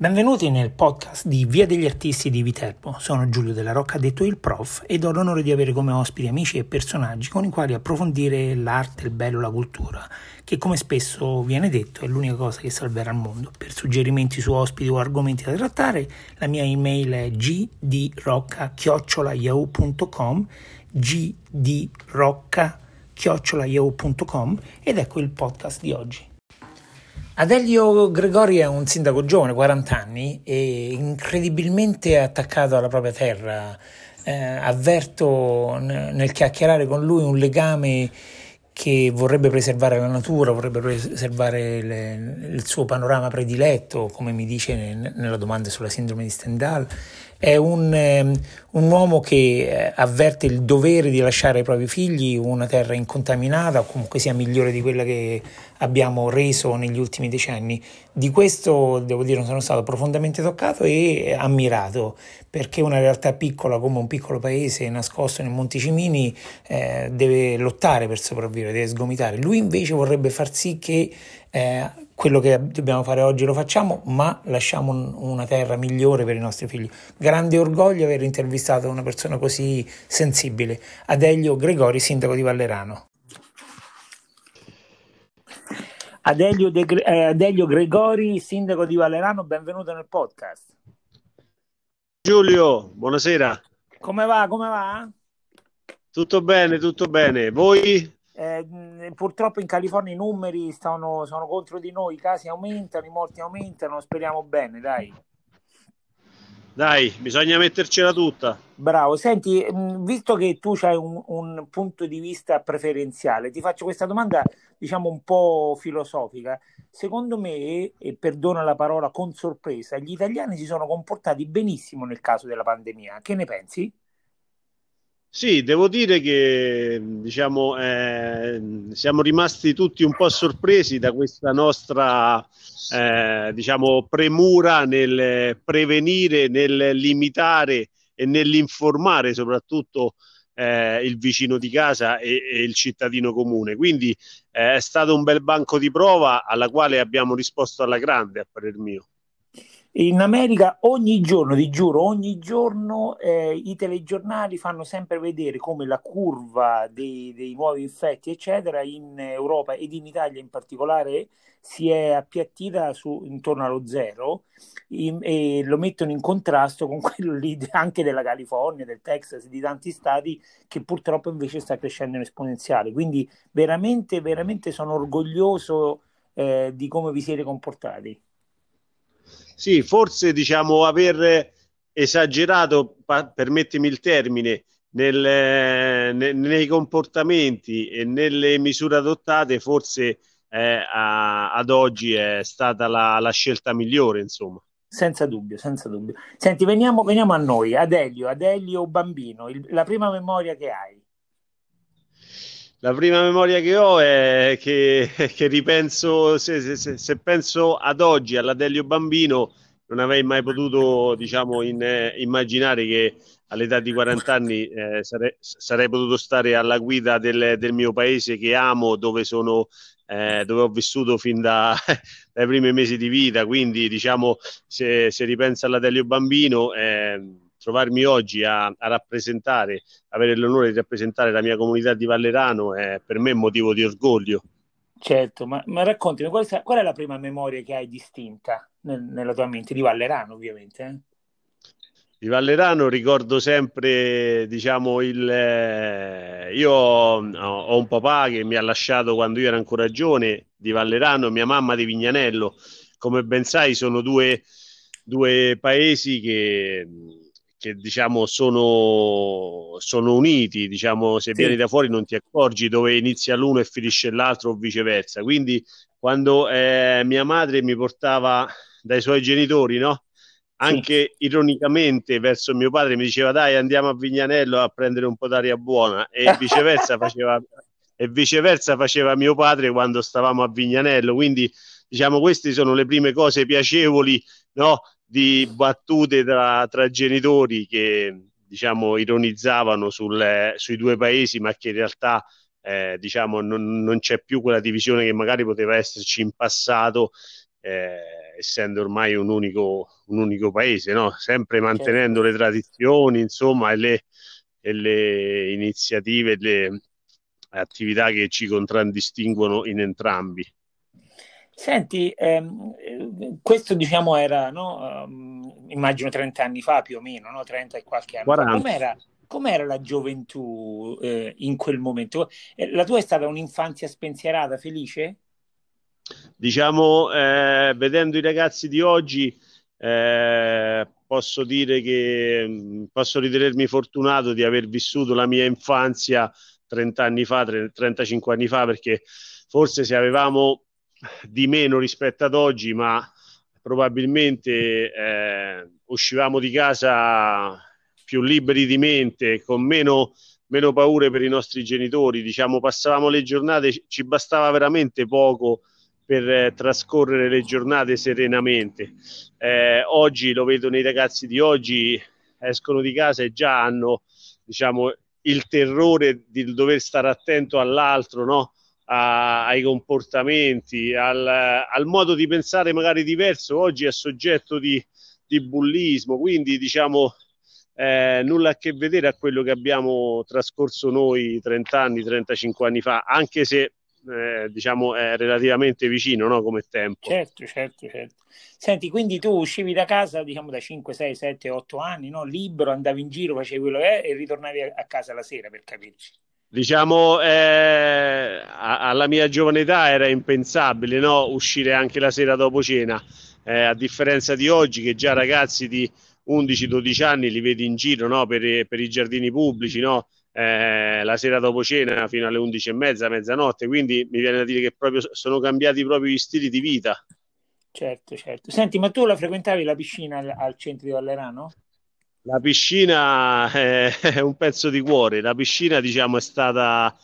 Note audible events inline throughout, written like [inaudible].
Benvenuti nel podcast di Via degli Artisti di Viterbo. Sono Giulio della Rocca, detto il prof, ed ho l'onore di avere come ospiti amici e personaggi con i quali approfondire l'arte, il bello, la cultura, che come spesso viene detto è l'unica cosa che salverà il mondo. Per suggerimenti su ospiti o argomenti da trattare, la mia email è gdrocca.yahoo.com gdrocca.yahoo.com ed ecco il podcast di oggi. Adelio Gregori è un sindaco giovane, 40 anni, e incredibilmente attaccato alla propria terra. Eh, avverto nel chiacchierare con lui un legame che vorrebbe preservare la natura, vorrebbe preservare le, il suo panorama prediletto, come mi dice ne- nella domanda sulla sindrome di Stendhal. È un, eh, un uomo che eh, avverte il dovere di lasciare ai propri figli una terra incontaminata o comunque sia migliore di quella che abbiamo reso negli ultimi decenni. Di questo devo dire sono stato profondamente toccato e ammirato perché una realtà piccola come un piccolo paese nascosto nei Monti Cimini eh, deve lottare per sopravvivere, deve sgomitare. Lui invece vorrebbe far sì che eh, quello che dobbiamo fare oggi lo facciamo, ma lasciamo un, una terra migliore per i nostri figli. Grande orgoglio aver intervistato una persona così sensibile, Adelio Gregori, sindaco di Vallerano. Adelio, De, eh, Adelio Gregori, sindaco di Vallerano, benvenuto nel podcast. Giulio, buonasera. Come va? Come va? Tutto bene, tutto bene. Voi? Eh, purtroppo in California i numeri stanno, sono contro di noi, i casi aumentano, i morti aumentano, speriamo bene, dai. Dai, bisogna mettercela tutta. Bravo, senti, visto che tu hai un, un, punto di vista preferenziale, ti faccio questa domanda, diciamo un po' filosofica. Secondo me, e perdono la parola con sorpresa, gli italiani si sono comportati benissimo nel caso della pandemia. Che ne pensi? Sì, devo dire che diciamo, eh, siamo rimasti tutti un po' sorpresi da questa nostra eh, diciamo, premura nel prevenire, nel limitare e nell'informare soprattutto eh, il vicino di casa e, e, il cittadino comune. Quindi eh, è stato un bel banco di prova alla quale abbiamo risposto alla grande, a parer mio. In America ogni giorno, ti giuro, ogni giorno eh, i telegiornali fanno sempre vedere come la curva dei, dei, nuovi infetti, eccetera, in Europa ed in Italia in particolare si è appiattita su, intorno allo zero in, e lo mettono in contrasto con [laughs] quello lì anche della California, del Texas, di tanti stati che purtroppo invece sta crescendo in esponenziale. Quindi veramente, veramente sono orgoglioso eh, di come vi siete comportati. Sì, forse diciamo aver esagerato, permettimi il termine, nel, ne, nei comportamenti e nelle misure adottate, forse eh, a, ad oggi è stata la, la, scelta migliore, insomma. Senza dubbio, senza dubbio. Senti, veniamo, veniamo a noi, Adelio, Adelio Bambino, il, la prima memoria che hai. La prima memoria che ho è che, [laughs] che ripenso, se, se, se, penso ad oggi, all'Adelio Bambino, non avrei mai potuto diciamo, in, eh, immaginare che all'età di 40 anni eh, sarei, sarei, potuto stare alla guida del, del mio paese che amo, dove, sono, eh, dove ho vissuto fin da, [laughs] dai primi mesi di vita. Quindi, diciamo, se, se ripensa all'Adelio Bambino, eh, trovarmi oggi a, a, rappresentare, avere l'onore di rappresentare la mia comunità di Vallerano è per me motivo di orgoglio. Certo, ma, ma raccontami, qual è, qual è, la prima memoria che hai distinta nel, nella tua mente? Di Vallerano, ovviamente. Eh? Di Vallerano ricordo sempre, diciamo, il... Eh, io ho, ho, un papà che mi ha lasciato quando io ero ancora giovane, di Vallerano, mia mamma di Vignanello. Come ben sai, sono due, due paesi che che diciamo sono, sono uniti, diciamo se sì. vieni da fuori non ti accorgi dove inizia l'uno e finisce l'altro o viceversa. Quindi quando eh, mia madre mi portava dai suoi genitori, no? Anche sì. ironicamente verso mio padre mi diceva dai andiamo a Vignanello a prendere un po' d'aria buona e [laughs] viceversa faceva e viceversa faceva mio padre quando stavamo a Vignanello. Quindi diciamo queste sono le prime cose piacevoli no? Di battute tra, tra genitori che diciamo ironizzavano sul, sui due paesi, ma che in realtà eh, diciamo non, non, c'è più quella divisione che magari poteva esserci in passato. Eh, essendo ormai un unico, un unico paese, no? sempre mantenendo certo. le tradizioni, insomma, e le, e le iniziative, le attività che ci contraddistinguono in entrambi. Senti, ehm, questo diciamo era, no, um, immagino 30 anni fa più o meno, no? 30 e qualche anno 40. fa. Com'era, com'era la gioventù eh, in quel momento? Eh, la tua è stata un'infanzia spensierata, felice? Diciamo, eh, vedendo i ragazzi di oggi, eh, posso dire che mm, posso ritenermi fortunato di aver vissuto la mia infanzia 30 anni fa, 35 anni fa, perché forse se avevamo di meno rispetto ad oggi, ma probabilmente eh, uscivamo di casa più liberi di mente, con meno, meno paure per i nostri genitori, diciamo, passavamo le giornate, ci bastava veramente poco per eh, trascorrere le giornate serenamente. Eh, oggi lo vedo nei ragazzi di oggi, escono di casa e già hanno, diciamo, il terrore di dover stare attento all'altro, no? A, ai comportamenti, al, al, modo di pensare magari diverso, oggi è soggetto di, di bullismo, quindi diciamo eh, nulla a che vedere a quello che abbiamo trascorso noi 30 anni, 35 anni fa, anche se eh, diciamo è relativamente vicino no, come tempo. Certo, certo, certo. Senti, quindi tu uscivi da casa diciamo da 5, 6, 7, 8 anni, no? libero, andavi in giro, facevi quello che è e ritornavi a, a casa la sera per capirci. Diciamo, eh, alla mia giovane età era impensabile no? uscire anche la sera dopo cena, eh, a differenza di oggi che già ragazzi di 11-12 anni li vedi in giro no? per, per, i giardini pubblici, no? eh, la sera dopo cena fino alle 11 e mezza, mezzanotte, quindi mi viene da dire che proprio sono cambiati proprio gli stili di vita. Certo, certo. Senti, ma tu la frequentavi la piscina al, al centro di Vallerano? La piscina [laughs] è un pezzo di cuore, la piscina diciamo è stata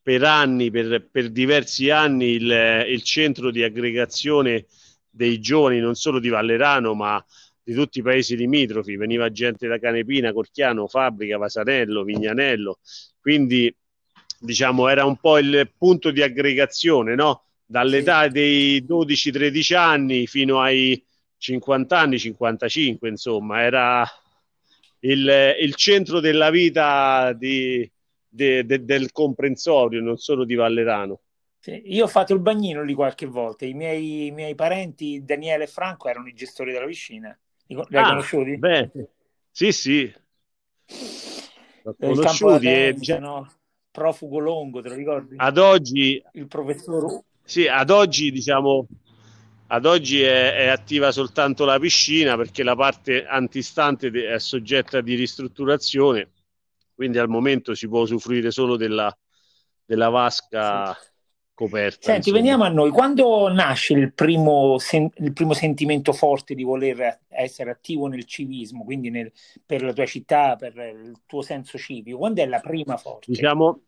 per anni, per, per diversi anni il, il, centro di aggregazione dei giovani non solo di Vallerano ma di tutti i paesi limitrofi, veniva gente da Canepina, Corchiano, Fabbrica, Vasanello, Vignanello, quindi diciamo era un po' il punto di aggregazione, no? Dall'età dei 12-13 anni fino ai 50 anni, 55, insomma, era il, il centro della vita di, de, de, del comprensorio, non solo di Vallerano. Io ho fatto il bagnino lì qualche volta, i miei, i miei, parenti Daniele e Franco erano i gestori della piscina, li, li hai ah, conosciuti? Beh, sì, sì. L'ho conosciuti e, già... no? Profugo Longo, te lo ricordi? Ad oggi... Il professor... Sì, ad oggi diciamo ad oggi è, è, attiva soltanto la piscina perché la parte antistante è soggetta di ristrutturazione, quindi al momento si può usufruire solo della, della vasca sì. coperta. Senti, insomma. veniamo a noi. Quando nasce il primo, sen- il primo, sentimento forte di voler essere attivo nel civismo, quindi nel, per la tua città, per il tuo senso civico? Quando è la prima forte? Diciamo,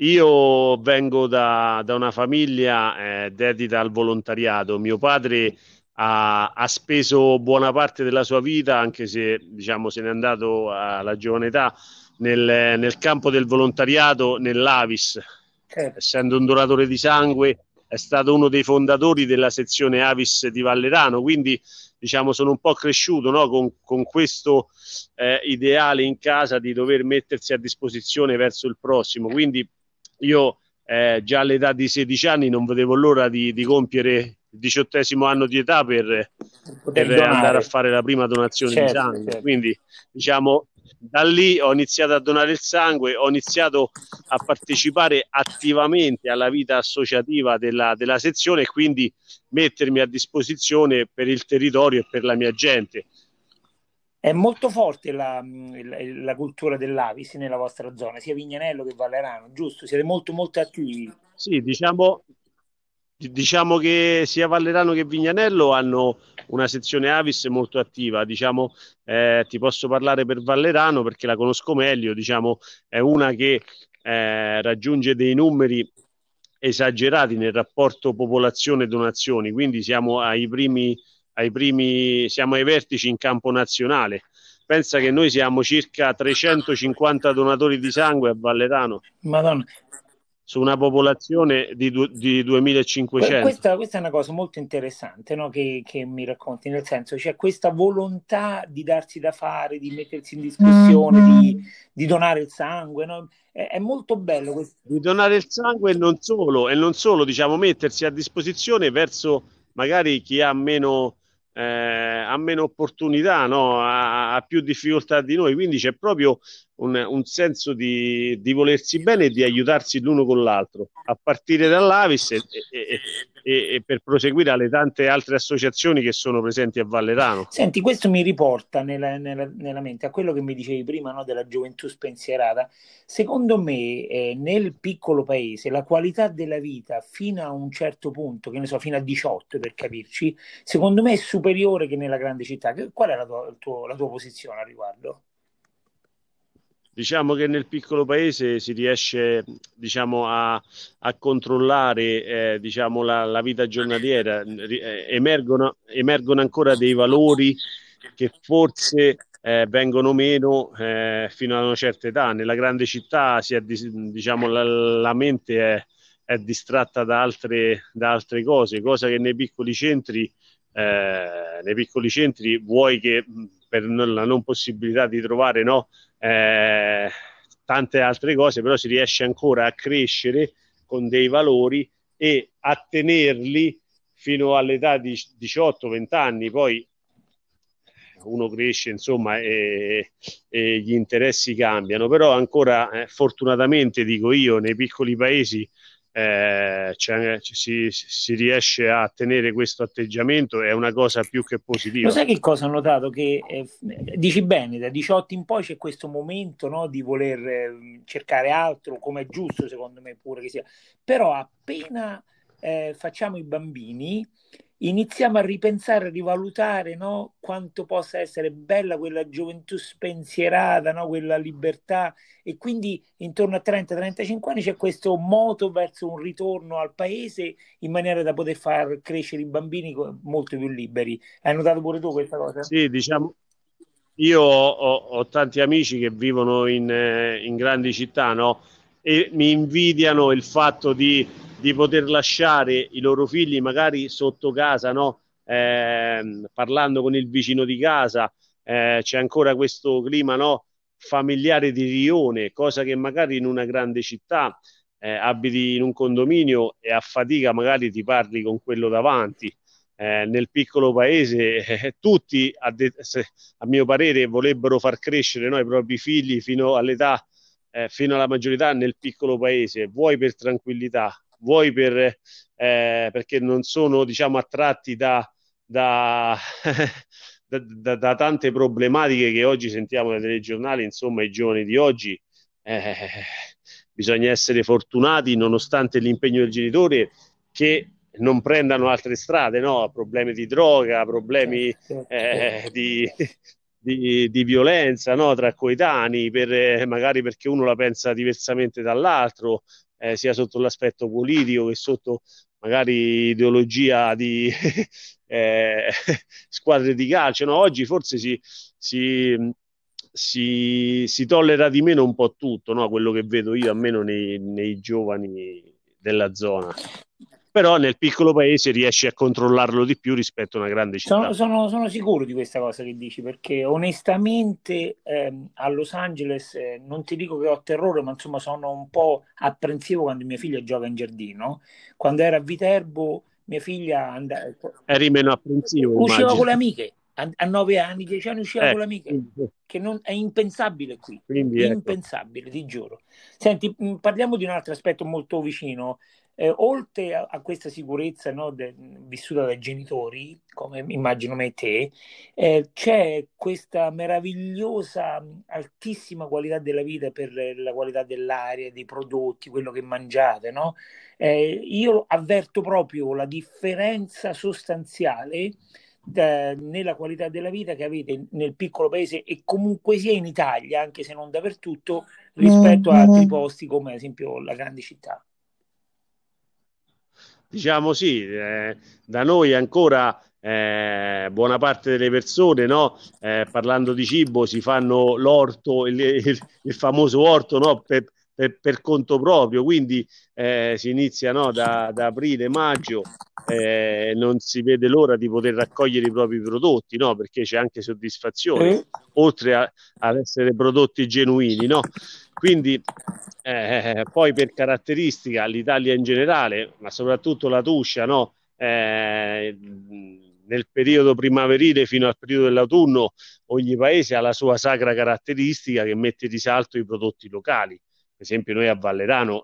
io vengo da, da una famiglia eh, dedita al volontariato. Mio padre ha, ha, speso buona parte della sua vita, anche se diciamo, se n'è andato alla giovane età, nel, nel campo del volontariato nell'Avis. Eh. Essendo un donatore di sangue, è stato uno dei fondatori della sezione Avis di Vallerano, quindi diciamo sono un po' cresciuto no? con, con, questo eh, ideale in casa di dover mettersi a disposizione verso il prossimo. Quindi io eh, già all'età di 16 anni non vedevo l'ora di, di compiere il diciottesimo anno di età per, per andare a fare la prima donazione certo, di sangue. Certo. Quindi, diciamo, da lì ho iniziato a donare il sangue, ho iniziato a partecipare attivamente alla vita associativa della, della sezione e quindi mettermi a disposizione per il territorio e per la mia gente. È molto forte la, la, cultura dell'Avis nella vostra zona, sia Vignanello che Vallerano, giusto? Siete molto molto attivi. Sì, diciamo, diciamo che sia Vallerano che Vignanello hanno una sezione Avis molto attiva. Diciamo, eh, ti posso parlare per Vallerano perché la conosco meglio, diciamo, è una che eh, raggiunge dei numeri esagerati nel rapporto popolazione-donazioni, quindi siamo ai primi ai primi, siamo ai vertici in campo nazionale. Pensa che noi siamo circa 350 donatori di sangue a Valletano. Madonna. su una popolazione di, du- di 2500. Questa, questa, è una cosa molto interessante no? che, che, mi racconti, nel senso c'è questa volontà di darsi da fare, di mettersi in discussione, mm-hmm. di, di, donare il sangue. No? È, è, molto bello. Questo. Di donare il sangue e non solo, e non solo diciamo, mettersi a disposizione verso magari chi ha meno eh, ha meno opportunità, no? ha, ha, più difficoltà di noi, quindi c'è proprio un, un senso di, di, volersi bene e di aiutarsi l'uno con l'altro, a partire dall'Avis e, e, e, e, per proseguire alle tante altre associazioni che sono presenti a Vallerano. Senti, questo mi riporta nella, nella, nella mente a quello che mi dicevi prima no? della gioventù spensierata. Secondo me, eh, nel piccolo paese, la qualità della vita fino a un certo punto, che ne so, fino a 18 per capirci, secondo me è superiore che nella grande città. Qual è la tua, la tua posizione al riguardo? Diciamo che nel piccolo paese si riesce diciamo, a, a controllare eh, diciamo, la, la, vita giornaliera, eh, emergono, emergono, ancora dei valori che forse eh, vengono meno eh, fino a una certa età. Nella grande città è, diciamo, la, la mente è, è distratta da altre, da altre, cose, cosa che nei piccoli centri, eh, nei piccoli centri vuoi che per la non possibilità di trovare no, eh, tante altre cose, però si riesce ancora a crescere con dei valori e a tenerli fino all'età di 18-20 anni, poi uno cresce insomma e, e, gli interessi cambiano, però ancora eh, fortunatamente dico io nei piccoli paesi eh, cioè, si, si, riesce a tenere questo atteggiamento è una cosa più che positiva. Lo sai che cosa ho notato? Che eh, dici bene, da 18 in poi c'è questo momento no, di voler eh, cercare altro, come è giusto secondo me pure che sia, però appena eh, facciamo i bambini iniziamo a ripensare, a rivalutare no? quanto possa essere bella quella gioventù spensierata, no? quella libertà e quindi intorno a 30-35 anni c'è questo moto verso un ritorno al paese in maniera da poter far crescere i bambini molto più liberi. Hai notato pure tu questa cosa? Sì, diciamo, io ho, ho tanti amici che vivono in, eh, in grandi città no? e mi invidiano il fatto di di poter lasciare i loro figli magari sotto casa, no? eh, parlando con il vicino di casa, eh, c'è ancora questo clima no? familiare di rione, cosa che magari in una grande città eh, abiti in un condominio e a fatica magari ti parli con quello davanti. Eh, nel piccolo paese eh, tutti, a, de- se, a, mio parere, vorrebbero far crescere no, i propri figli fino all'età, eh, fino alla maggiorità nel piccolo paese, vuoi per tranquillità, vuoi per, eh, perché non sono diciamo, attratti da, [laughs] da, da, da, tante problematiche che oggi sentiamo nei telegiornali, insomma i giovani di oggi. Eh, bisogna essere fortunati nonostante l'impegno del genitore che non prendano altre strade, no? problemi di droga, problemi eh, di, di, di, violenza no? tra coetanei, per, eh, magari perché uno la pensa diversamente dall'altro, eh, sia sotto l'aspetto politico che sotto magari ideologia di [laughs] eh, [laughs] squadre di calcio. No? Oggi forse si, si, si, si, tollera di meno un po' tutto, no? quello che vedo io, almeno nei, nei giovani della zona però nel piccolo paese riesci a controllarlo di più rispetto a una grande città. Sono, sono, sono sicuro di questa cosa che dici, perché onestamente ehm, a Los Angeles eh, non ti dico che ho terrore, ma insomma sono un po' apprensivo quando mia figlia gioca in giardino. Quando era a Viterbo, mia figlia andava... Eri meno apprensivo. Usciva immagino. con le amiche, a, nove anni, dieci anni usciva eh, con quindi... che non, è impensabile qui, quindi, ecco. impensabile, ecco. ti giuro. Senti, parliamo di un altro aspetto molto vicino eh, oltre a, a, questa sicurezza no, de, vissuta dai genitori, come immagino me e te, eh, c'è questa meravigliosa, altissima qualità della vita per la qualità dell'aria, dei prodotti, quello che mangiate. No? Eh, io avverto proprio la differenza sostanziale da, nella qualità della vita che avete nel piccolo paese e comunque sia in Italia, anche se non dappertutto, rispetto a altri posti come ad esempio la grande città. Diciamo sì, eh, da noi ancora eh, buona parte delle persone, no? eh, parlando di cibo, si fanno l'orto, il, il, il famoso orto no? per, per, per conto proprio, quindi eh, si inizia no, da, da, aprile, maggio, eh, non si vede l'ora di poter raccogliere i propri prodotti, no? perché c'è anche soddisfazione, mm. oltre a, ad essere prodotti genuini. No? Quindi eh, poi per caratteristica l'Italia in generale, ma soprattutto la Tuscia, no? Eh, nel periodo primaverile fino al periodo dell'autunno ogni paese ha la sua sacra caratteristica che mette in risalto i prodotti locali. Esempio noi a Vallerano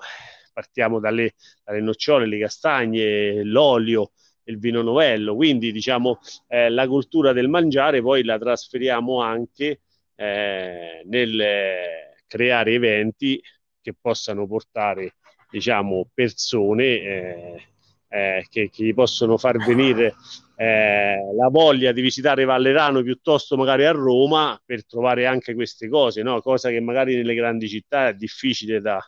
partiamo dalle, dalle nocciole, le castagne, l'olio, il vino novello, quindi diciamo eh, la cultura del mangiare poi la trasferiamo anche eh, nel creare eventi che possano portare diciamo persone eh, eh, che, gli possono far venire eh, la voglia di visitare Vallerano piuttosto magari a Roma per trovare anche queste cose, no? cosa che magari nelle grandi città è difficile da,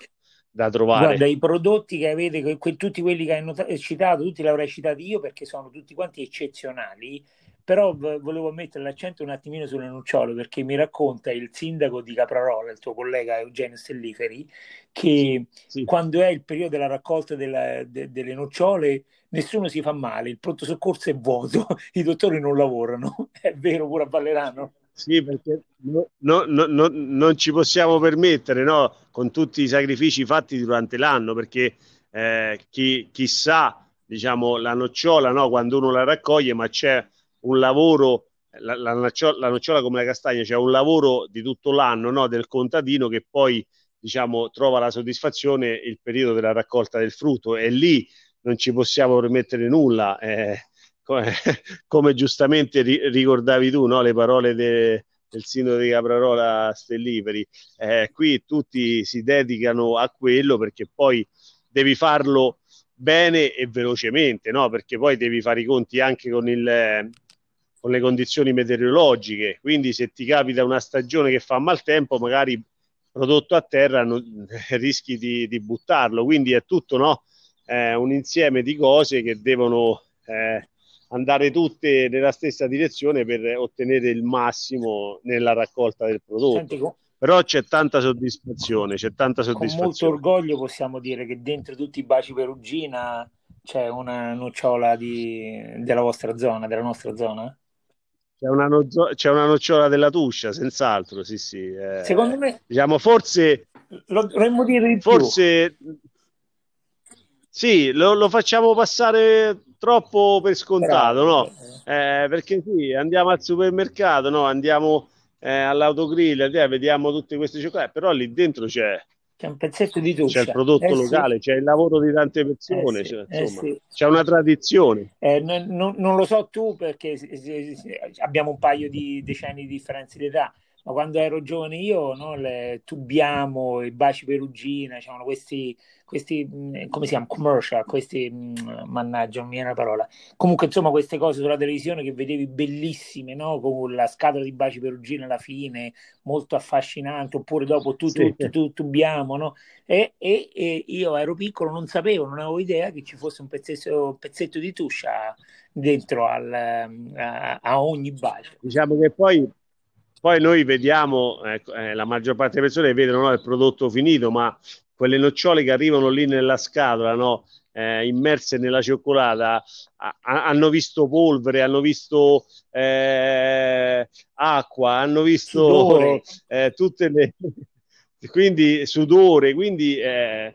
da trovare. Guarda, i prodotti che avete, que- que- tutti quelli che hai citato, tutti li avrei citati io perché sono tutti quanti eccezionali però volevo mettere l'accento un attimino sulle nocciole perché mi racconta il sindaco di Caprarola, il tuo collega Eugenio Stelliferi, che sì. quando è il periodo della raccolta della, de, delle nocciole nessuno si fa male, il pronto soccorso è vuoto, [laughs] i dottori non lavorano, [laughs] è vero pure a Vallerano? Sì, perché no, no, no, non ci possiamo permettere, no, con tutti i sacrifici fatti durante l'anno, perché eh, chi, chissà, diciamo, la nocciola, no, quando uno la raccoglie, ma c'è un lavoro, la, la, nocciola, la, nocciola, come la castagna, c'è un lavoro di tutto l'anno no, del contadino che poi diciamo, trova la soddisfazione il periodo della raccolta del frutto e lì non ci possiamo permettere nulla. Eh, come, [laughs] come, giustamente ri, ricordavi tu, no, le parole de, del sindaco di Caprarola Stelliveri, eh, qui tutti si dedicano a quello perché poi devi farlo bene e velocemente, no? perché poi devi fare i conti anche con il, con le condizioni meteorologiche, quindi se ti capita una stagione che fa maltempo, magari prodotto a terra non, [laughs] rischi di, di, buttarlo, quindi è tutto no? eh, un insieme di cose che devono eh, andare tutte nella stessa direzione per ottenere il massimo nella raccolta del prodotto. Senti, però c'è tanta soddisfazione, c'è tanta soddisfazione. Con molto orgoglio possiamo dire che dentro tutti i baci perugina c'è una nocciola di, della vostra zona, della nostra zona? C'è una, no- c'è una, nocciola della Tuscia, senz'altro, sì, sì. Eh, Secondo me... Diciamo, forse... Lo dovremmo dire di forse, più. Sì, lo, lo, facciamo passare troppo per scontato, Bravo. no? Eh, perché sì, andiamo al supermercato, no? Andiamo eh, all'autogrill, eh, vediamo tutte queste cioccolate, però lì dentro c'è c'è un pezzetto di Tuscia. C'è il prodotto eh, locale, sì. c'è il lavoro di tante persone, eh, sì. cioè, insomma, sì. c'è una tradizione. Eh, non, non, non, lo so tu perché abbiamo un paio di decenni di differenza di età, ma quando ero giovane io, no, le Tubiamo, i Baci Perugina, c'erano questi, questi, mm, come si chiama, commercial, questi, mm, mannaggia, non mi viene la parola. Comunque, insomma, queste cose sulla televisione che vedevi bellissime, no? Con la scatola di Baci Perugina alla fine, molto affascinante, oppure dopo tu, sì. tu, tu, Tubiamo, no? E, e, e, io ero piccolo, non sapevo, non avevo idea che ci fosse un pezzetto, pezzetto di tuscia dentro al, a, a ogni bacio. Diciamo che poi poi noi vediamo, ecco, eh, la maggior parte delle persone vedono no, il prodotto finito, ma quelle nocciole che arrivano lì nella scatola, no, eh, immerse nella cioccolata, a, hanno visto polvere, hanno visto eh, acqua, hanno visto eh, tutte le... [laughs] quindi sudore, quindi eh,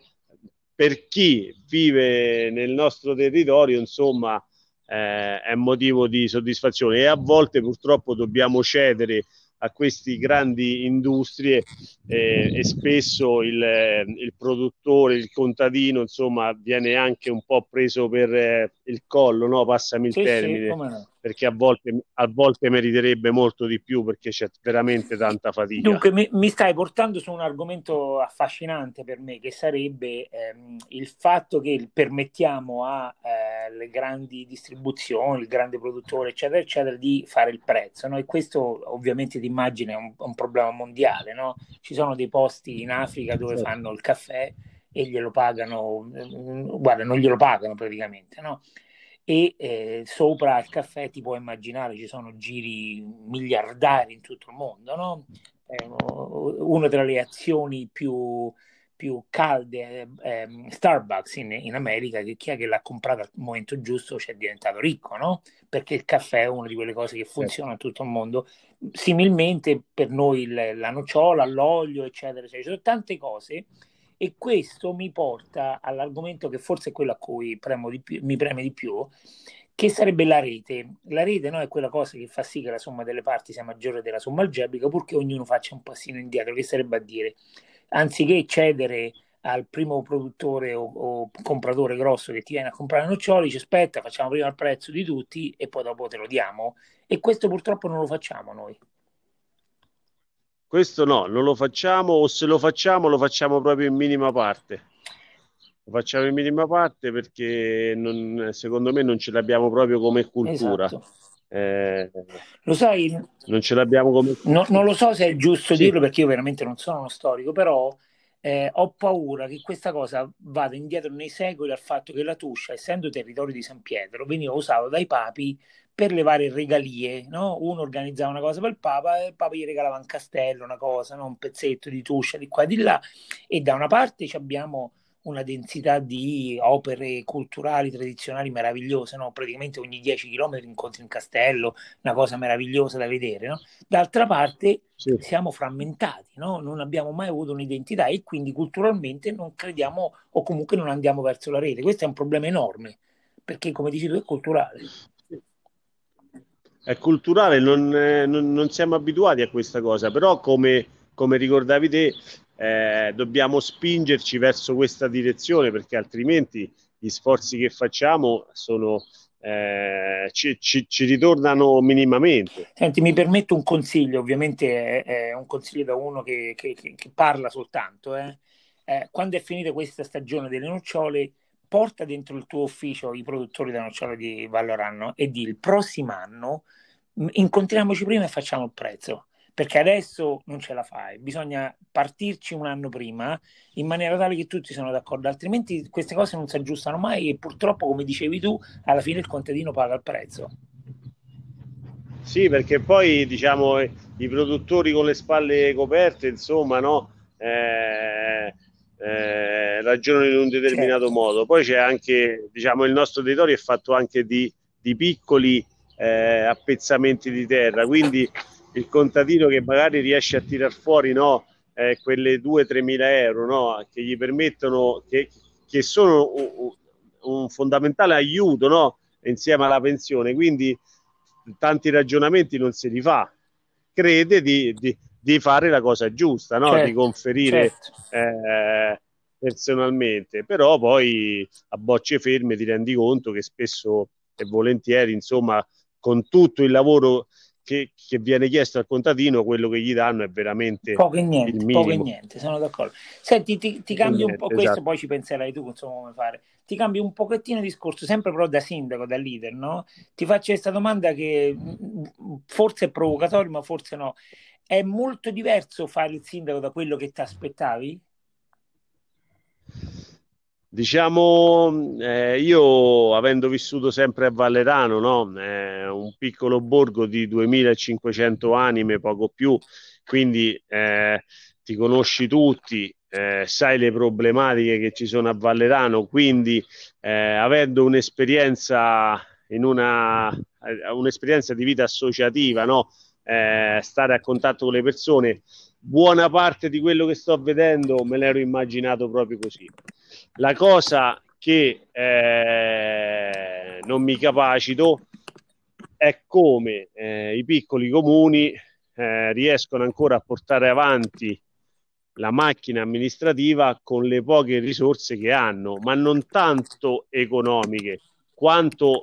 per chi vive nel nostro territorio, insomma, eh, è motivo di soddisfazione. E a volte purtroppo dobbiamo cedere a queste grandi industrie eh, e spesso il, il, produttore, il contadino, insomma, viene anche un po' preso per eh, il collo, no? passami il sì, termine. Sì, no perché a volte, a volte, meriterebbe molto di più perché c'è veramente tanta fatica. Dunque, mi, mi stai portando su un argomento affascinante per me, che sarebbe ehm, il fatto che permettiamo alle eh, grandi distribuzioni, il grande produttore, eccetera, eccetera, di fare il prezzo. No? E questo ovviamente ti immagini è un, un problema mondiale. No? Ci sono dei posti in Africa dove certo. fanno il caffè e glielo pagano, mm, guarda, non glielo pagano praticamente, no? E eh, sopra il caffè ti puoi immaginare ci sono giri miliardari in tutto il mondo, no? È una delle azioni più, più calde, eh, Starbucks in, in, America, che chi è che l'ha comprata al momento giusto ci è diventato ricco, no? Perché il caffè è una di quelle cose che funziona in tutto il mondo. Similmente per noi il, la nocciola, l'olio, eccetera, eccetera. Ci sono tante cose e questo mi porta all'argomento che forse è quello a cui più, mi preme di più, che sarebbe la rete. La rete no, è quella cosa che fa sì che la somma delle parti sia maggiore della somma algebrica, purché ognuno faccia un passino indietro, che sarebbe a dire, anziché cedere al primo produttore o, o, compratore grosso che ti viene a comprare noccioli, ci aspetta, facciamo prima il prezzo di tutti e poi dopo te lo diamo. E questo purtroppo non lo facciamo noi. Questo no, non lo facciamo o se lo facciamo lo facciamo proprio in minima parte. Lo facciamo in minima parte perché non, secondo me non ce l'abbiamo proprio come cultura. Esatto. Eh, lo sai? Non ce l'abbiamo come no, Non lo so se è giusto sì. dirlo perché io veramente non sono uno storico, però eh, ho paura che questa cosa vada indietro nei secoli al fatto che la Tuscia, essendo territorio di San Pietro, veniva usato dai papi per le varie regalie, no? Uno organizzava una cosa per il Papa e il Papa gli regalava un castello, una cosa, no? un pezzetto di Tuscia di qua e di là e da una parte abbiamo una densità di opere culturali tradizionali meravigliose, no? praticamente ogni 10 km incontri un castello, una cosa meravigliosa da vedere. No? D'altra parte sì. siamo frammentati, no? non abbiamo mai avuto un'identità e quindi culturalmente non crediamo o comunque non andiamo verso la rete. Questo è un problema enorme perché come dici tu è culturale. È culturale, non, eh, non, non siamo abituati a questa cosa, però come, come ricordavi te, eh, dobbiamo spingerci verso questa direzione perché altrimenti gli sforzi che facciamo sono, eh, ci, ci, ci, ritornano minimamente. Senti, mi permetto un consiglio, ovviamente è, è un consiglio da uno che, che, che parla soltanto. Eh. Eh, quando è finita questa stagione delle nocciole, porta dentro il tuo ufficio i produttori della nocciole di Valloranno e di il prossimo anno incontriamoci prima e facciamo il prezzo perché adesso non ce la fai, bisogna partirci un anno prima in maniera tale che tutti siano d'accordo, altrimenti queste cose non si aggiustano mai e purtroppo, come dicevi tu, alla fine il contadino paga il prezzo. Sì, perché poi diciamo i produttori con le spalle coperte, insomma, no? Eh, eh, ragionano in un determinato certo. modo. Poi c'è anche, diciamo, il nostro territorio è fatto anche di, di piccoli eh, appezzamenti di terra, quindi il contadino che magari riesce a tirar fuori no, eh, quelle 2-3 mila euro no, che gli permettono, che, che sono un, un, fondamentale aiuto no, insieme alla pensione, quindi tanti ragionamenti non se li fa, crede di, di, di fare la cosa giusta, no? certo, di conferire certo. eh, personalmente, però poi a bocce ferme ti rendi conto che spesso e volentieri, insomma, con tutto il lavoro che, che, viene chiesto al contadino, quello che gli danno è veramente poco e niente, poco e niente, sono d'accordo. Senti, ti, ti cambio niente, un po' questo, esatto. poi ci penserai tu insomma come fare. Ti cambio un pochettino il discorso, sempre però da sindaco, da leader, no? Ti faccio questa domanda che mm, forse è provocatoria, ma forse no. È molto diverso fare il sindaco da quello che ti aspettavi? Diciamo, eh, io avendo vissuto sempre a Vallerano, no? eh, un piccolo borgo di 2500 anime, poco più, quindi eh, ti conosci tutti, eh, sai le problematiche che ci sono a Vallerano, quindi eh, avendo un'esperienza una eh, un'esperienza di vita associativa, no? Stare a contatto con le persone, buona parte di quello che sto vedendo me l'ero immaginato proprio così. La cosa che eh, non mi capacito è come eh, i piccoli comuni eh, riescono ancora a portare avanti la macchina amministrativa con le poche risorse che hanno, ma non tanto economiche quanto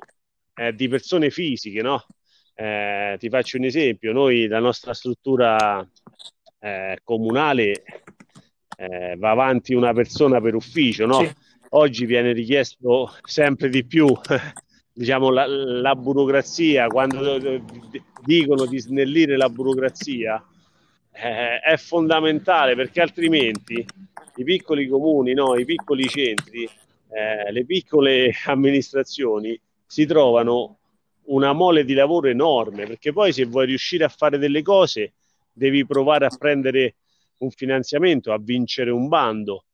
eh, di persone fisiche. No? Eh, ti faccio un esempio: noi, la nostra struttura eh, comunale eh, va avanti una persona per ufficio, no? Sì. Oggi viene richiesto sempre di più [laughs] diciamo, la, la, burocrazia, quando dicono di snellire la burocrazia, eh, è fondamentale perché altrimenti i piccoli comuni, no, i piccoli centri, eh, le piccole [laughs] amministrazioni si trovano una mole di lavoro enorme perché poi se vuoi riuscire a fare delle cose devi provare a prendere un finanziamento, a vincere un bando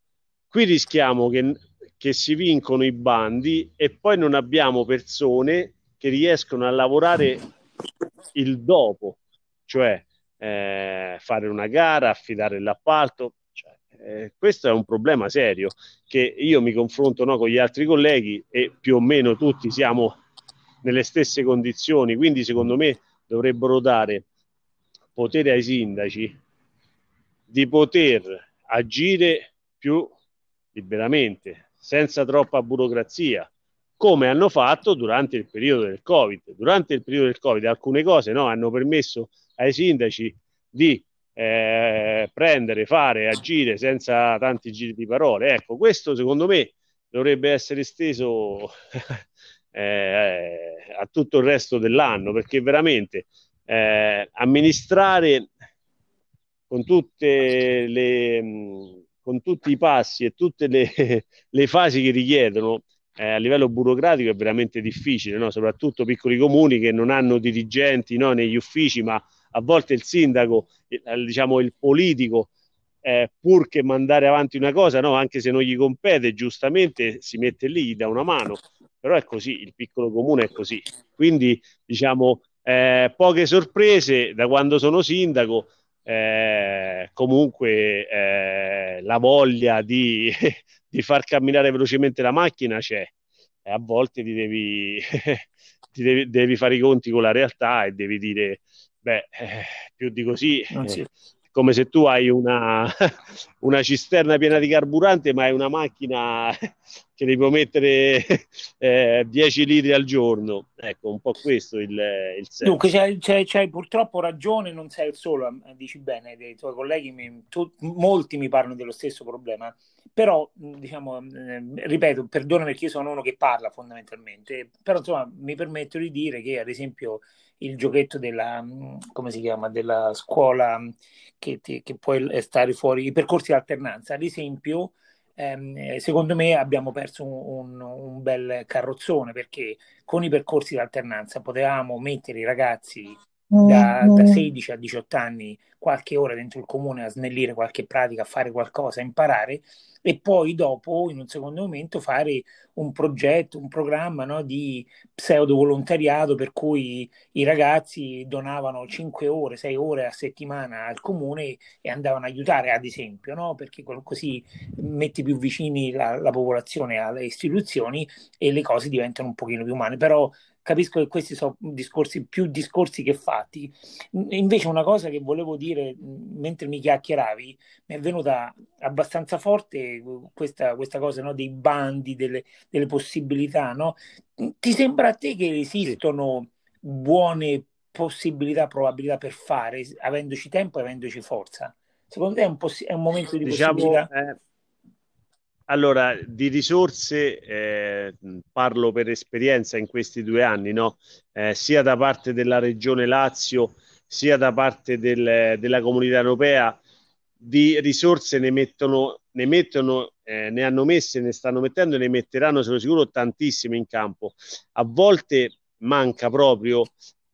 qui rischiamo che, che si vincono i bandi e poi non abbiamo persone che riescono a lavorare il dopo, cioè eh, fare una gara, affidare l'appalto. Cioè, eh, questo è un problema serio che io mi confronto no, con gli altri colleghi e più o meno tutti siamo nelle stesse condizioni, quindi secondo me dovrebbero dare potere ai sindaci di poter agire più liberamente, senza troppa burocrazia, come hanno fatto durante il periodo del Covid. Durante il periodo del Covid alcune cose no, hanno permesso ai sindaci di eh, prendere, fare, agire senza tanti giri di parole. Ecco, questo secondo me dovrebbe essere esteso eh, a tutto il resto dell'anno, perché veramente eh, amministrare con le con tutti i passi e tutte le, [laughs] le fasi che richiedono eh, a livello burocratico è veramente difficile, no? soprattutto piccoli comuni che non hanno dirigenti no, negli uffici, ma a volte il sindaco, diciamo il politico, eh, pur che mandare avanti una cosa, no? anche se non gli compete, giustamente si mette lì, gli dà una mano, però è così, il piccolo comune è così. Quindi diciamo eh, poche sorprese da quando sono sindaco, eh, comunque eh, la voglia di, [laughs] di, far camminare velocemente la macchina c'è. E a volte ti devi, [laughs] ti devi, devi, fare i conti con la realtà e devi dire, beh, eh, più di così, sì come se tu hai una, [laughs] una, cisterna piena di carburante, ma hai una macchina [laughs] che devi mettere [laughs] eh, 10 litri al giorno. Ecco, un po' questo il, il senso. Dunque, c'hai, c'hai, c'hai, purtroppo ragione, non sei il solo, eh, dici bene, dei tuoi colleghi, mi, tu, molti mi parlano dello stesso problema, però, diciamo, eh, ripeto, perdonami perché io sono uno che parla fondamentalmente, però insomma mi permetto di dire che, ad esempio, il giochetto della, come si chiama, della scuola che, ti, che puoi stare fuori, i percorsi di alternanza. Ad esempio, ehm, secondo me abbiamo perso un, un, un, bel carrozzone perché con i percorsi di alternanza potevamo mettere i ragazzi da, da 16 a 18 anni qualche ora dentro il comune a snellire qualche pratica, a fare qualcosa, a imparare e poi dopo, in un secondo momento, fare un progetto, un programma no, di pseudo volontariato per cui i ragazzi donavano 5 ore, 6 ore a settimana al comune e andavano a aiutare, ad esempio, no? perché così metti più vicini la, la popolazione alle istituzioni e le cose diventano un pochino più umane. Però capisco che questi sono discorsi più discorsi che fatti. Invece una cosa che volevo dire mentre mi chiacchieravi, mi è venuta abbastanza forte questa, questa cosa no? dei bandi, delle, delle possibilità. No? Ti sembra a te che esistono buone possibilità, probabilità per fare, avendoci tempo e avendoci forza? Secondo te è un, poss- è un momento di diciamo, possibilità? Eh allora, di risorse eh, parlo per esperienza in questi due anni, no? eh, sia da parte della Regione Lazio sia da parte del, della comunità europea, di risorse ne mettono, ne, mettono eh, ne hanno messe, ne stanno mettendo e ne metteranno, sono sicuro, tantissime in campo. A volte manca proprio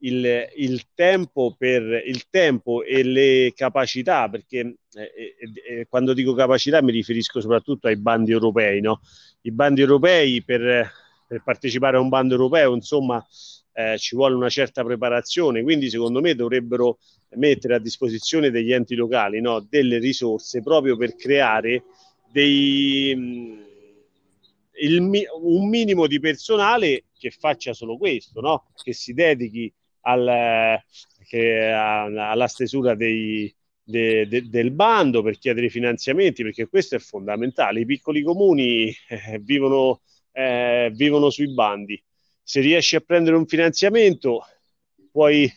il, il, tempo per il tempo e le capacità, perché eh, eh, eh, quando dico capacità mi riferisco soprattutto ai bandi europei. No? I bandi europei per, per partecipare a un bando europeo, insomma, eh, ci vuole una certa preparazione, quindi secondo me dovrebbero mettere a disposizione degli enti locali no? delle risorse proprio per creare dei, mm, il, un minimo di personale che faccia solo questo, no? che si dedichi al, che, alla stesura dei, de, de, del bando per chiedere finanziamenti, perché questo è fondamentale. I piccoli comuni eh, vivono, eh, vivono, sui bandi. Se riesci a prendere un finanziamento, puoi,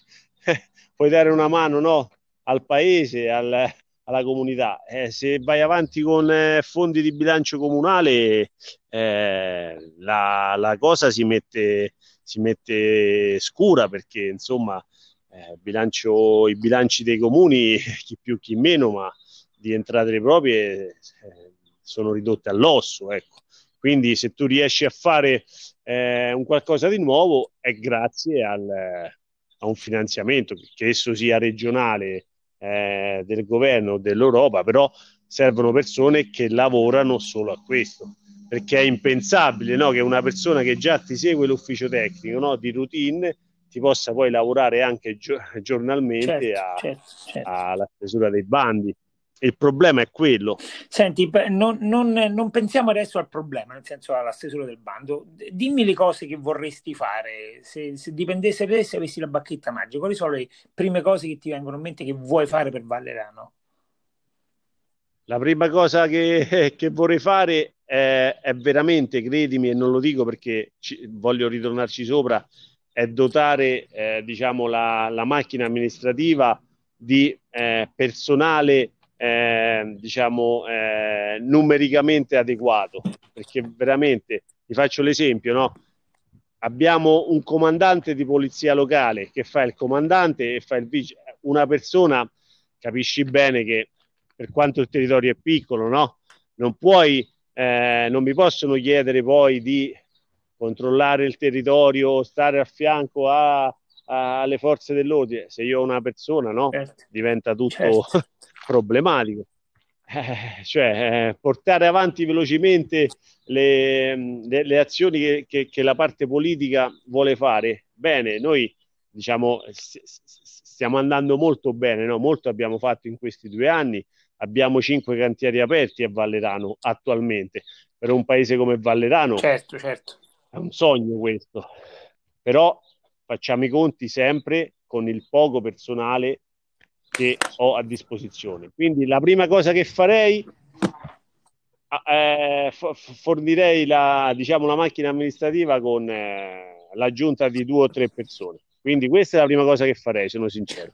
[laughs] puoi dare una mano no, al paese, al, alla comunità. Eh, se vai avanti con eh, fondi di bilancio comunale, eh, la, la, cosa si mette, si mette scura perché insomma eh, bilancio, i bilanci dei comuni, [laughs] chi più chi meno, ma di entrate proprie eh, sono ridotte all'osso. Ecco. Quindi se tu riesci a fare eh, un qualcosa di nuovo è grazie al, a un finanziamento, che esso sia regionale, eh, del governo dell'Europa, però servono persone che lavorano solo a questo, perché è impensabile no? che una persona che già ti segue l'ufficio tecnico no? di routine ti possa poi lavorare anche gio- giornalmente certo, a, certo, certo. alla stesura dei bandi. Il problema è quello. Senti, non, non, non, pensiamo adesso al problema, nel senso alla stesura del bando. Dimmi le cose che vorresti fare. Se, se dipendesse da te, se avessi la bacchetta magica, quali sono le prime cose che ti vengono in mente che vuoi fare per Vallerano? La prima cosa che, che vorrei fare è, è, veramente, credimi, e non lo dico perché ci, voglio ritornarci sopra, è dotare eh, diciamo, la, la, macchina amministrativa di eh, personale eh, diciamo, eh, numericamente adeguato, perché veramente, vi faccio l'esempio, no? abbiamo un comandante di polizia locale che fa il comandante e fa il vice, una persona, capisci bene che per quanto il territorio è piccolo, no? non puoi, eh, non mi possono chiedere poi di controllare il territorio, stare a fianco a, a, alle forze dell'ordine. Se io ho una persona, no? Certo. diventa tutto certo. [laughs] problematico. Eh, cioè eh, portare avanti velocemente le, le, le azioni che, che, che, la parte politica vuole fare. Bene, noi diciamo stiamo andando molto bene, no? molto abbiamo fatto in questi due anni. Abbiamo cinque cantieri aperti a Vallerano attualmente. Per un paese come Vallerano certo, certo. è un sogno questo, però facciamo i conti sempre con il poco personale che ho a disposizione. Quindi la prima cosa che farei eh, fornirei la, diciamo, la macchina amministrativa con eh, l'aggiunta di due o tre persone. Quindi questa è la prima cosa che farei, sono sincero.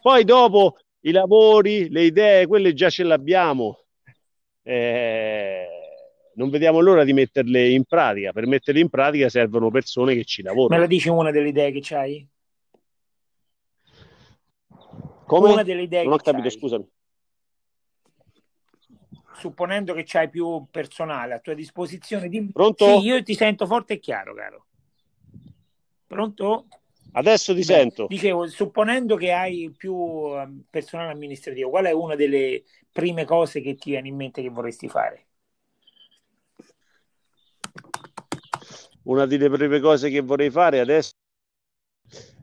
Poi dopo i lavori, le idee, quelle già ce le abbiamo. Eh, non vediamo l'ora di metterle in pratica. Per metterle in pratica servono persone che ci lavorano. Me la dici una delle idee che c'hai? Come? Una delle idee non ho capito, c'hai. scusami. Supponendo che c'hai più personale a tua disposizione, dimmi. Pronto? Sì, io ti sento forte e chiaro, caro. Pronto? Adesso ti Beh, sento. Dicevo, supponendo che hai più ehm, personale amministrativo, qual è una delle prime cose che ti viene in mente che vorresti fare? Una delle prime cose che vorrei fare adesso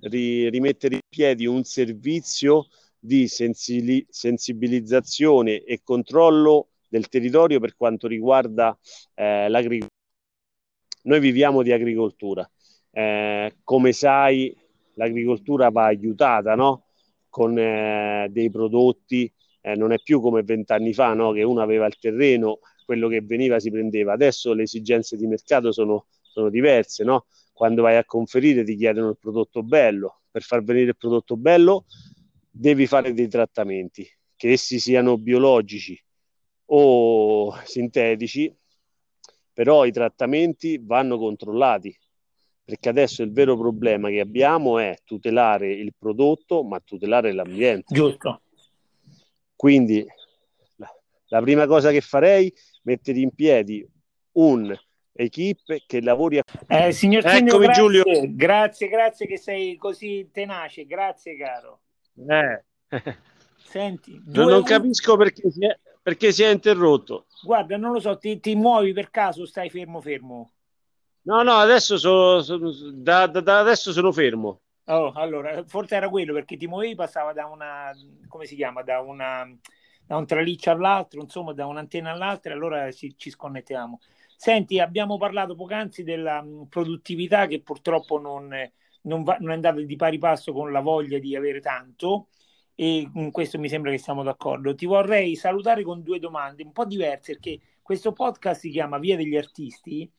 ri- rimettere in piedi un servizio di sensibilizzazione e controllo del territorio per quanto riguarda eh, l'agricoltura. Noi viviamo di agricoltura. Eh, come sai, l'agricoltura va aiutata no? con eh, dei prodotti, eh, non è più come vent'anni fa no? che uno aveva il terreno, quello che veniva si prendeva. Adesso le esigenze di mercato sono, sono diverse. No? quando vai a conferire ti chiedono il prodotto bello. Per far venire il prodotto bello devi fare dei trattamenti, che essi siano biologici o sintetici, però i trattamenti vanno controllati, perché adesso il vero problema che abbiamo è tutelare il prodotto, ma tutelare l'ambiente. Giusto. Quindi la, la prima cosa che farei è mettere in piedi un equipe che lavori a... Eh, signor Eccomi grazie, Giulio. Grazie, grazie che sei così tenace, grazie caro. Eh. Senti, non, non capisco perché si, è, perché si è interrotto. Guarda, non lo so, ti, ti muovi per caso o stai fermo fermo? No, no, adesso sono, sono da, da, da, adesso sono fermo. Oh, allora, forse era quello perché ti muovevi, passava da una, come si chiama, da una, da un traliccio all'altro, insomma, da un'antenna all'altra, allora ci, ci sconnettiamo. Senti, abbiamo parlato poc'anzi della mm, produttività che purtroppo non, non, va, non, è andata di pari passo con la voglia di avere tanto e in questo mi sembra che siamo d'accordo. Ti vorrei salutare con due domande un po' diverse perché questo podcast si chiama Via degli Artisti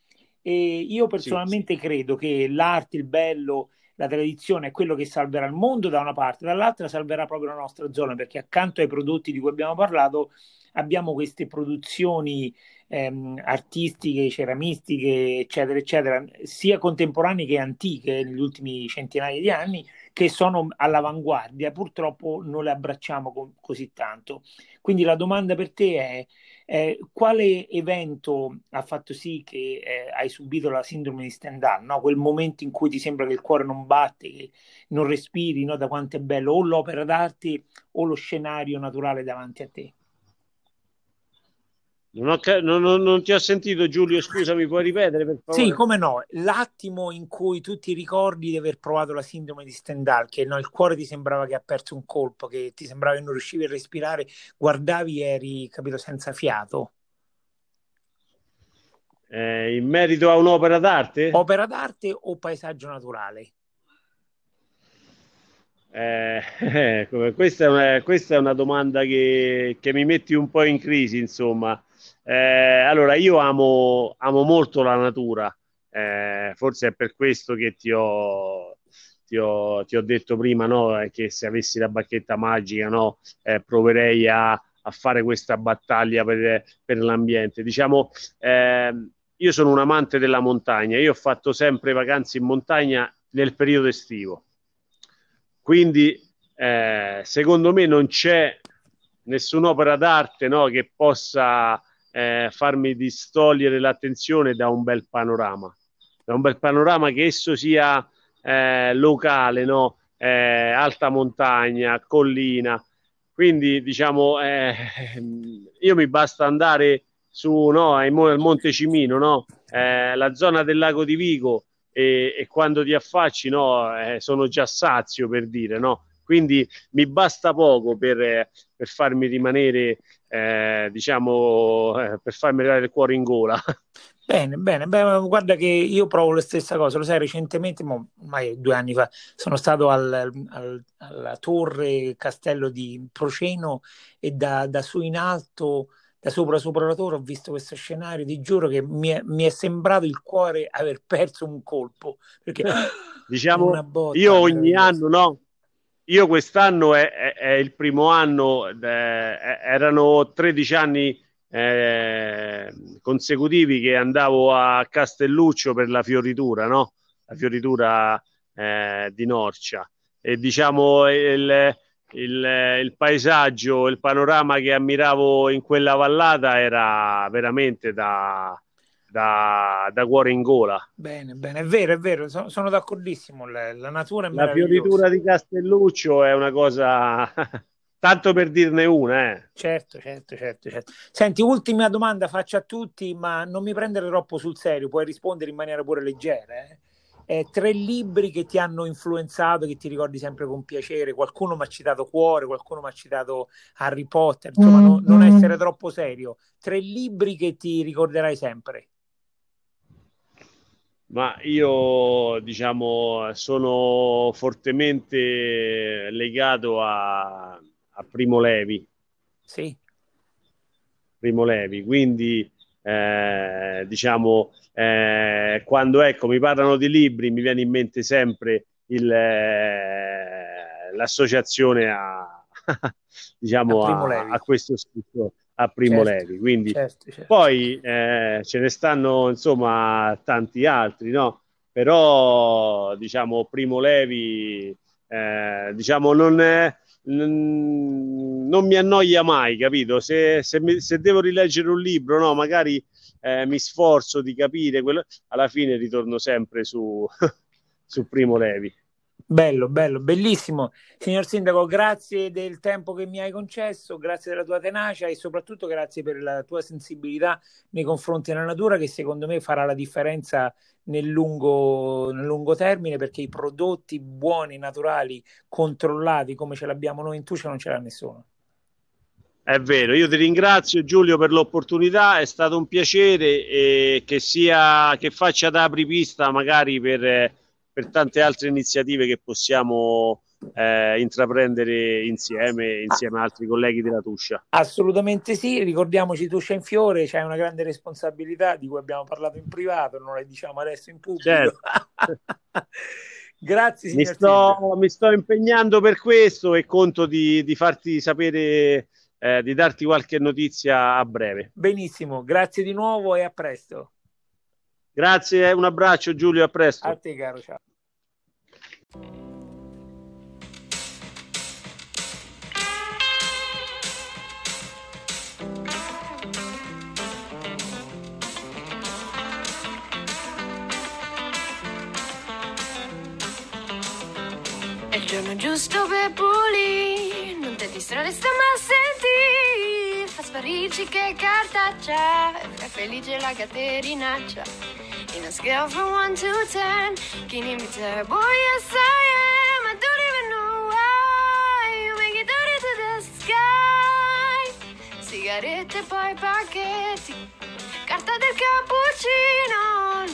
e io personalmente sì, sì. credo che l'arte, il bello, la tradizione è quello che salverà il mondo da una parte, dall'altra salverà proprio la nostra zona perché accanto ai prodotti di cui abbiamo parlato abbiamo queste produzioni ehm, artistiche, ceramistiche, eccetera, eccetera, sia contemporanee che antiche negli ultimi centinaia di anni, che sono all'avanguardia, purtroppo non le abbracciamo co- così tanto. Quindi la domanda per te è eh, quale evento ha fatto sì che eh, hai subito la sindrome di Stendhal, no? quel momento in cui ti sembra che il cuore non batte, che non respiri, no? da quanto è bello, o l'opera d'arte o lo scenario naturale davanti a te? Non, ho, non, non, ti ho sentito Giulio, scusami, puoi ripetere per favore? Sì, come no, l'attimo in cui tu ti ricordi di aver provato la sindrome di Stendhal, che no, il cuore ti sembrava che ha perso un colpo, che ti sembrava che non riuscivi a respirare, guardavi e eri, capito, senza fiato. Eh, in merito a un'opera d'arte? Opera d'arte o paesaggio naturale? Eh, [laughs] questa, è una, questa, è una, domanda che, che, mi metti un po' in crisi, insomma. Eh, allora, io amo, amo, molto la natura, eh, forse è per questo che ti ho, ti ho, ti ho detto prima no? che se avessi la bacchetta magica no? Eh, proverei a, a, fare questa battaglia per, per l'ambiente. Diciamo, ehm, io sono un amante della montagna, io ho fatto sempre vacanze in montagna nel periodo estivo. Quindi, eh, secondo me, non c'è nessun'opera d'arte no, che possa eh, farmi distogliere l'attenzione da un bel panorama, da un bel panorama che esso sia eh, locale, no? Eh, alta montagna, collina. Quindi, diciamo, eh, io mi basta andare su no, al Monte Cimino, no? Eh, la zona del lago di Vigo e, e quando ti affacci no, eh, sono già sazio per dire, no? Quindi mi basta poco per, per farmi rimanere, eh, diciamo, eh, per farmi arrivare il cuore in gola. [laughs] Bene, bene, Beh, guarda che io provo la stessa cosa, lo sai, recentemente, ormai due anni fa, sono stato al, al, alla torre castello di Proceno e da, da su in alto da sopra sopra la torre ho visto questo scenario, ti giuro che mi è, mi è sembrato il cuore aver perso un colpo. Perché [laughs] diciamo, botta, io ogni anno, no? Io quest'anno è, è, è il primo anno, eh, erano 13 anni eh, consecutivi che andavo a Castelluccio per la fioritura, no? La fioritura eh, di Norcia. E diciamo il, il, il, paesaggio, il panorama che ammiravo in quella vallata era veramente da, da, da cuore in gola. Bene, bene, è vero, è vero, sono, sono d'accordissimo. La, la natura è La fioritura di Castelluccio è una cosa. [laughs] Tanto per dirne una, eh. Certo, certo, certo, certo. Senti, ultima domanda faccio a tutti, ma non mi prendere troppo sul serio, puoi rispondere in maniera pure leggera. Eh? eh, tre libri che ti hanno influenzato, che ti ricordi sempre con piacere. Qualcuno mi ha citato Cuore, qualcuno mi ha citato Harry Potter, insomma, mm-hmm. no, non mm. essere troppo serio. Tre libri che ti ricorderai sempre. Ma io, diciamo, sono fortemente legato a, a Primo Levi. Sì. Primo Levi, quindi eh, diciamo, eh, quando ecco, mi parlano di libri mi viene in mente sempre il, eh, l'associazione a, [laughs] diciamo, a, a, questo scritto a Primo certo, Levi. Quindi, certo, certo. Poi eh, ce ne stanno insomma tanti altri, no? Però diciamo Primo Levi eh, diciamo non è non mi annoia mai, capito? Se, se, mi, se, devo rileggere un libro, no, magari eh, mi sforzo di capire, quello, alla fine ritorno sempre su, [laughs] su Primo Levi. Bello, bello, bellissimo. Signor Sindaco, grazie del tempo che mi hai concesso, grazie della tua tenacia e soprattutto grazie per la tua sensibilità nei confronti della natura che secondo me farà la differenza nel lungo, nel lungo termine perché i prodotti buoni, naturali, controllati come ce l'abbiamo noi in Tucia non ce l'ha nessuno. È vero, io ti ringrazio Giulio per l'opportunità, è stato un piacere e che, sia, che faccia da apripista magari per per tante altre iniziative che possiamo eh, intraprendere insieme, insieme a altri colleghi della Tuscia. Assolutamente sì, ricordiamoci Tuscia in Fiore, c'è una grande responsabilità di cui abbiamo parlato in privato, non la diciamo adesso in pubblico. Certo. [laughs] Grazie mi sto, mi sto, impegnando per questo e conto di, di farti sapere, eh, di darti qualche notizia a breve. Benissimo, grazie di nuovo e a presto. Grazie, un abbraccio Giulio, a presto. A te caro, ciao. È il giorno giusto per pulire, non ti distrarre, stiamo a sentire sparirci che carta c'è È felice la caterinaccia In a scale from 1 to 10 Can you be terrible? Yes I am. I don't even know why You make it dirty to the sky. Sigarette poi pacchetti Carta del cappuccino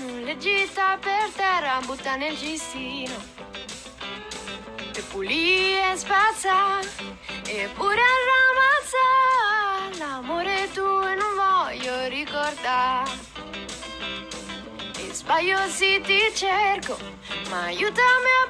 Non le gita per terra Butta nel cestino e pulì e spazza e pure ramazza l'amore tuo e non voglio ricordare sbaglio sì ti cerco ma aiutami a